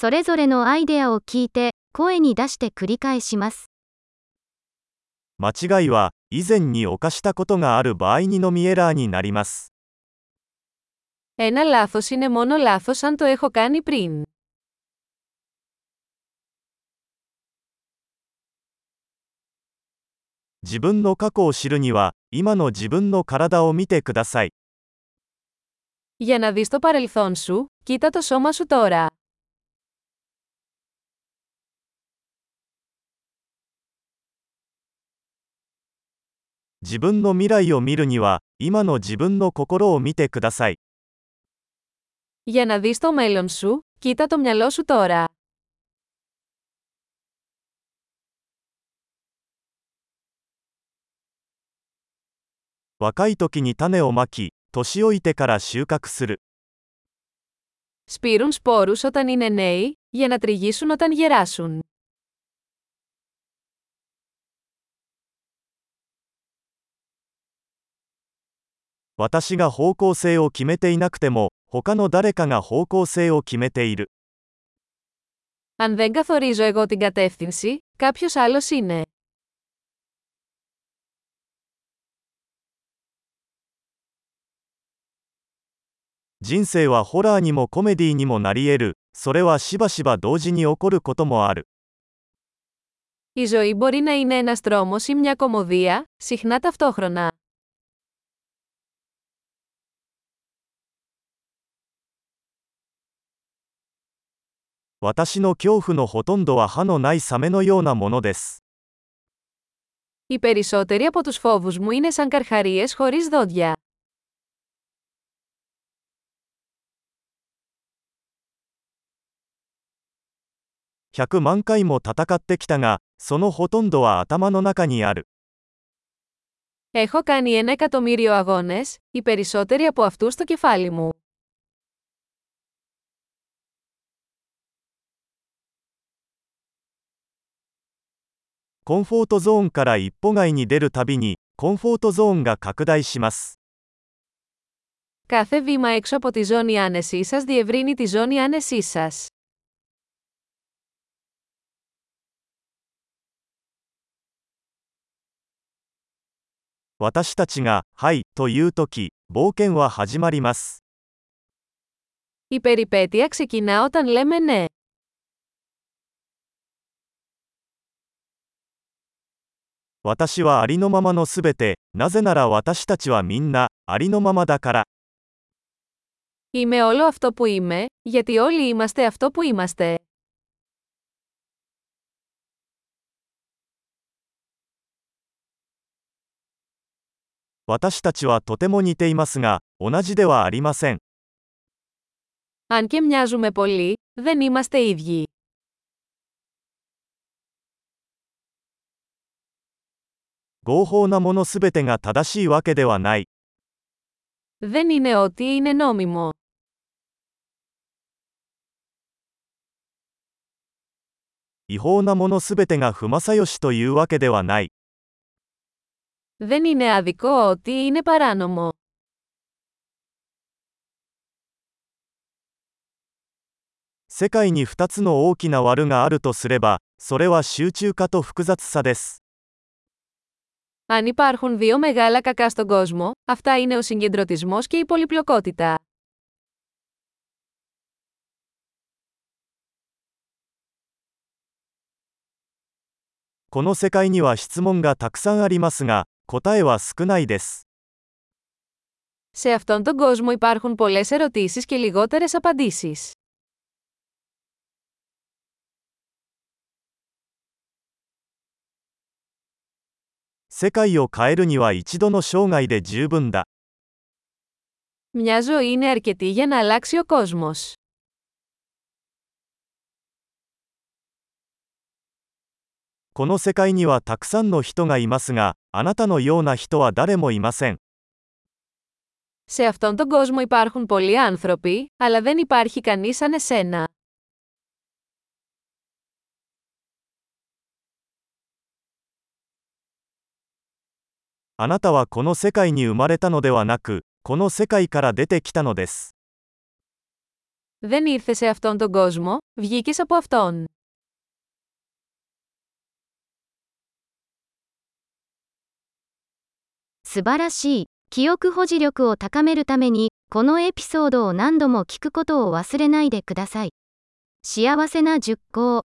それぞれのアイデアを聞いて、声に出して繰り返します。間違いは以前に犯したことがある場合にのみエラーになります。 Ένα λάθος είναι μόνο λάθος αν το έχω κάνει πριν. 自分の過去を知るには、今の自分の体を見てください。 Για να δεις το παρελθόν σου, κοίτα το σώμα σου τώρα. 自分の未来を見るには、今の自分の心を見てください。 Για να δεις το μέλλον σου, κοίτα το μυαλό σου τώρα. 若い時に種をまき、年老いてから収穫する。 Σπείρουν σπόρους όταν είναι νέοι, για να τριγύσουν όταν γεράσουν. 私が方向性を決めていなくても、他の誰かが方向性を決めている。 Αν δεν καθορίζω εγώ την κατεύθυνση, κάποιος άλλος είναι. 人生はホラーにもコメディにもなり得る。それはしばしば同時に起こることもある。 Η ζωή μπορεί να είναι ένας τρόμος ή μια κομμωδία, συχνά ταυτόχρονα. 私の恐怖のほとんどは歯のないサメのようなものです。 Οι περισσότεροι από τους φόβους μου είναι σαν καρχαρίες χωρίς δόντια. 100万回も戦ってきたが、そのほとんどは頭の中にある。 Έχω κάνει ένα εκατομμύριο αγώνες, οι περισσότεροι από αυτούς στο κεφάλι μου. コンフォートゾーンから一歩外に出るたびに、コンフォートゾーンが拡大します。 Κάθε βήμα έξω από τη ζώνη άνεσής σας διευρύνει τη ζώνη άνεσής σας. 私たちが、はい、というとき、冒険は始まります。 Η περιπέτεια ξεκινά όταν λέμε ναι. 私はありのままのすべて、なぜなら私たちはみんな、ありのままだから。 Είμαι όλο αυτό που είμαι, γιατί όλοι είμαστε αυτό που είμαστε. 私たちはとても似ていますが、同じではありません。 Αν και μοιάζουμε πολύ, δεν είμαστε ίδιοι. 合法なものすべてが正しいわけではない。 Δεν είναι ότι είναι νόμιμο. 違法なものすべてが不正義というわけではない。 Δεν είναι άδικο ότι είναι παράνομο. 世界に2つの大きな悪があるとすれば、それは集中化と複雑さです。 Αν υπάρχουν δύο μεγάλα κακά στον κόσμο, αυτά είναι ο συγκεντρωτισμός και η πολυπλοκότητα. Σε αυτόν τον κόσμο υπάρχουν πολλές ερωτήσεις και λιγότερες απαντήσεις. 世界を変えるには一度の生涯で十分だ。 Μια ζωή είναι αρκετή για να αλλάξει ο κόσμος. この世界にはたくさんの人がいますが、あなたのような人は誰もいません。 Σε αυτόν τον κόσμο υπάρχουν πολλοί άνθρωποι, αλλά δεν υπάρχει κανείς σαν εσένα. あなたはこの世界に生まれたのではなく、この世界から出てきたのです。 Δεν ήρθε σε αυτόν τον κόσμο, βγήκες από αυτόν. 素晴らしい。記憶保持力を高めるために、このエピソードを何度も聞くことを忘れないでください。幸せな熟考。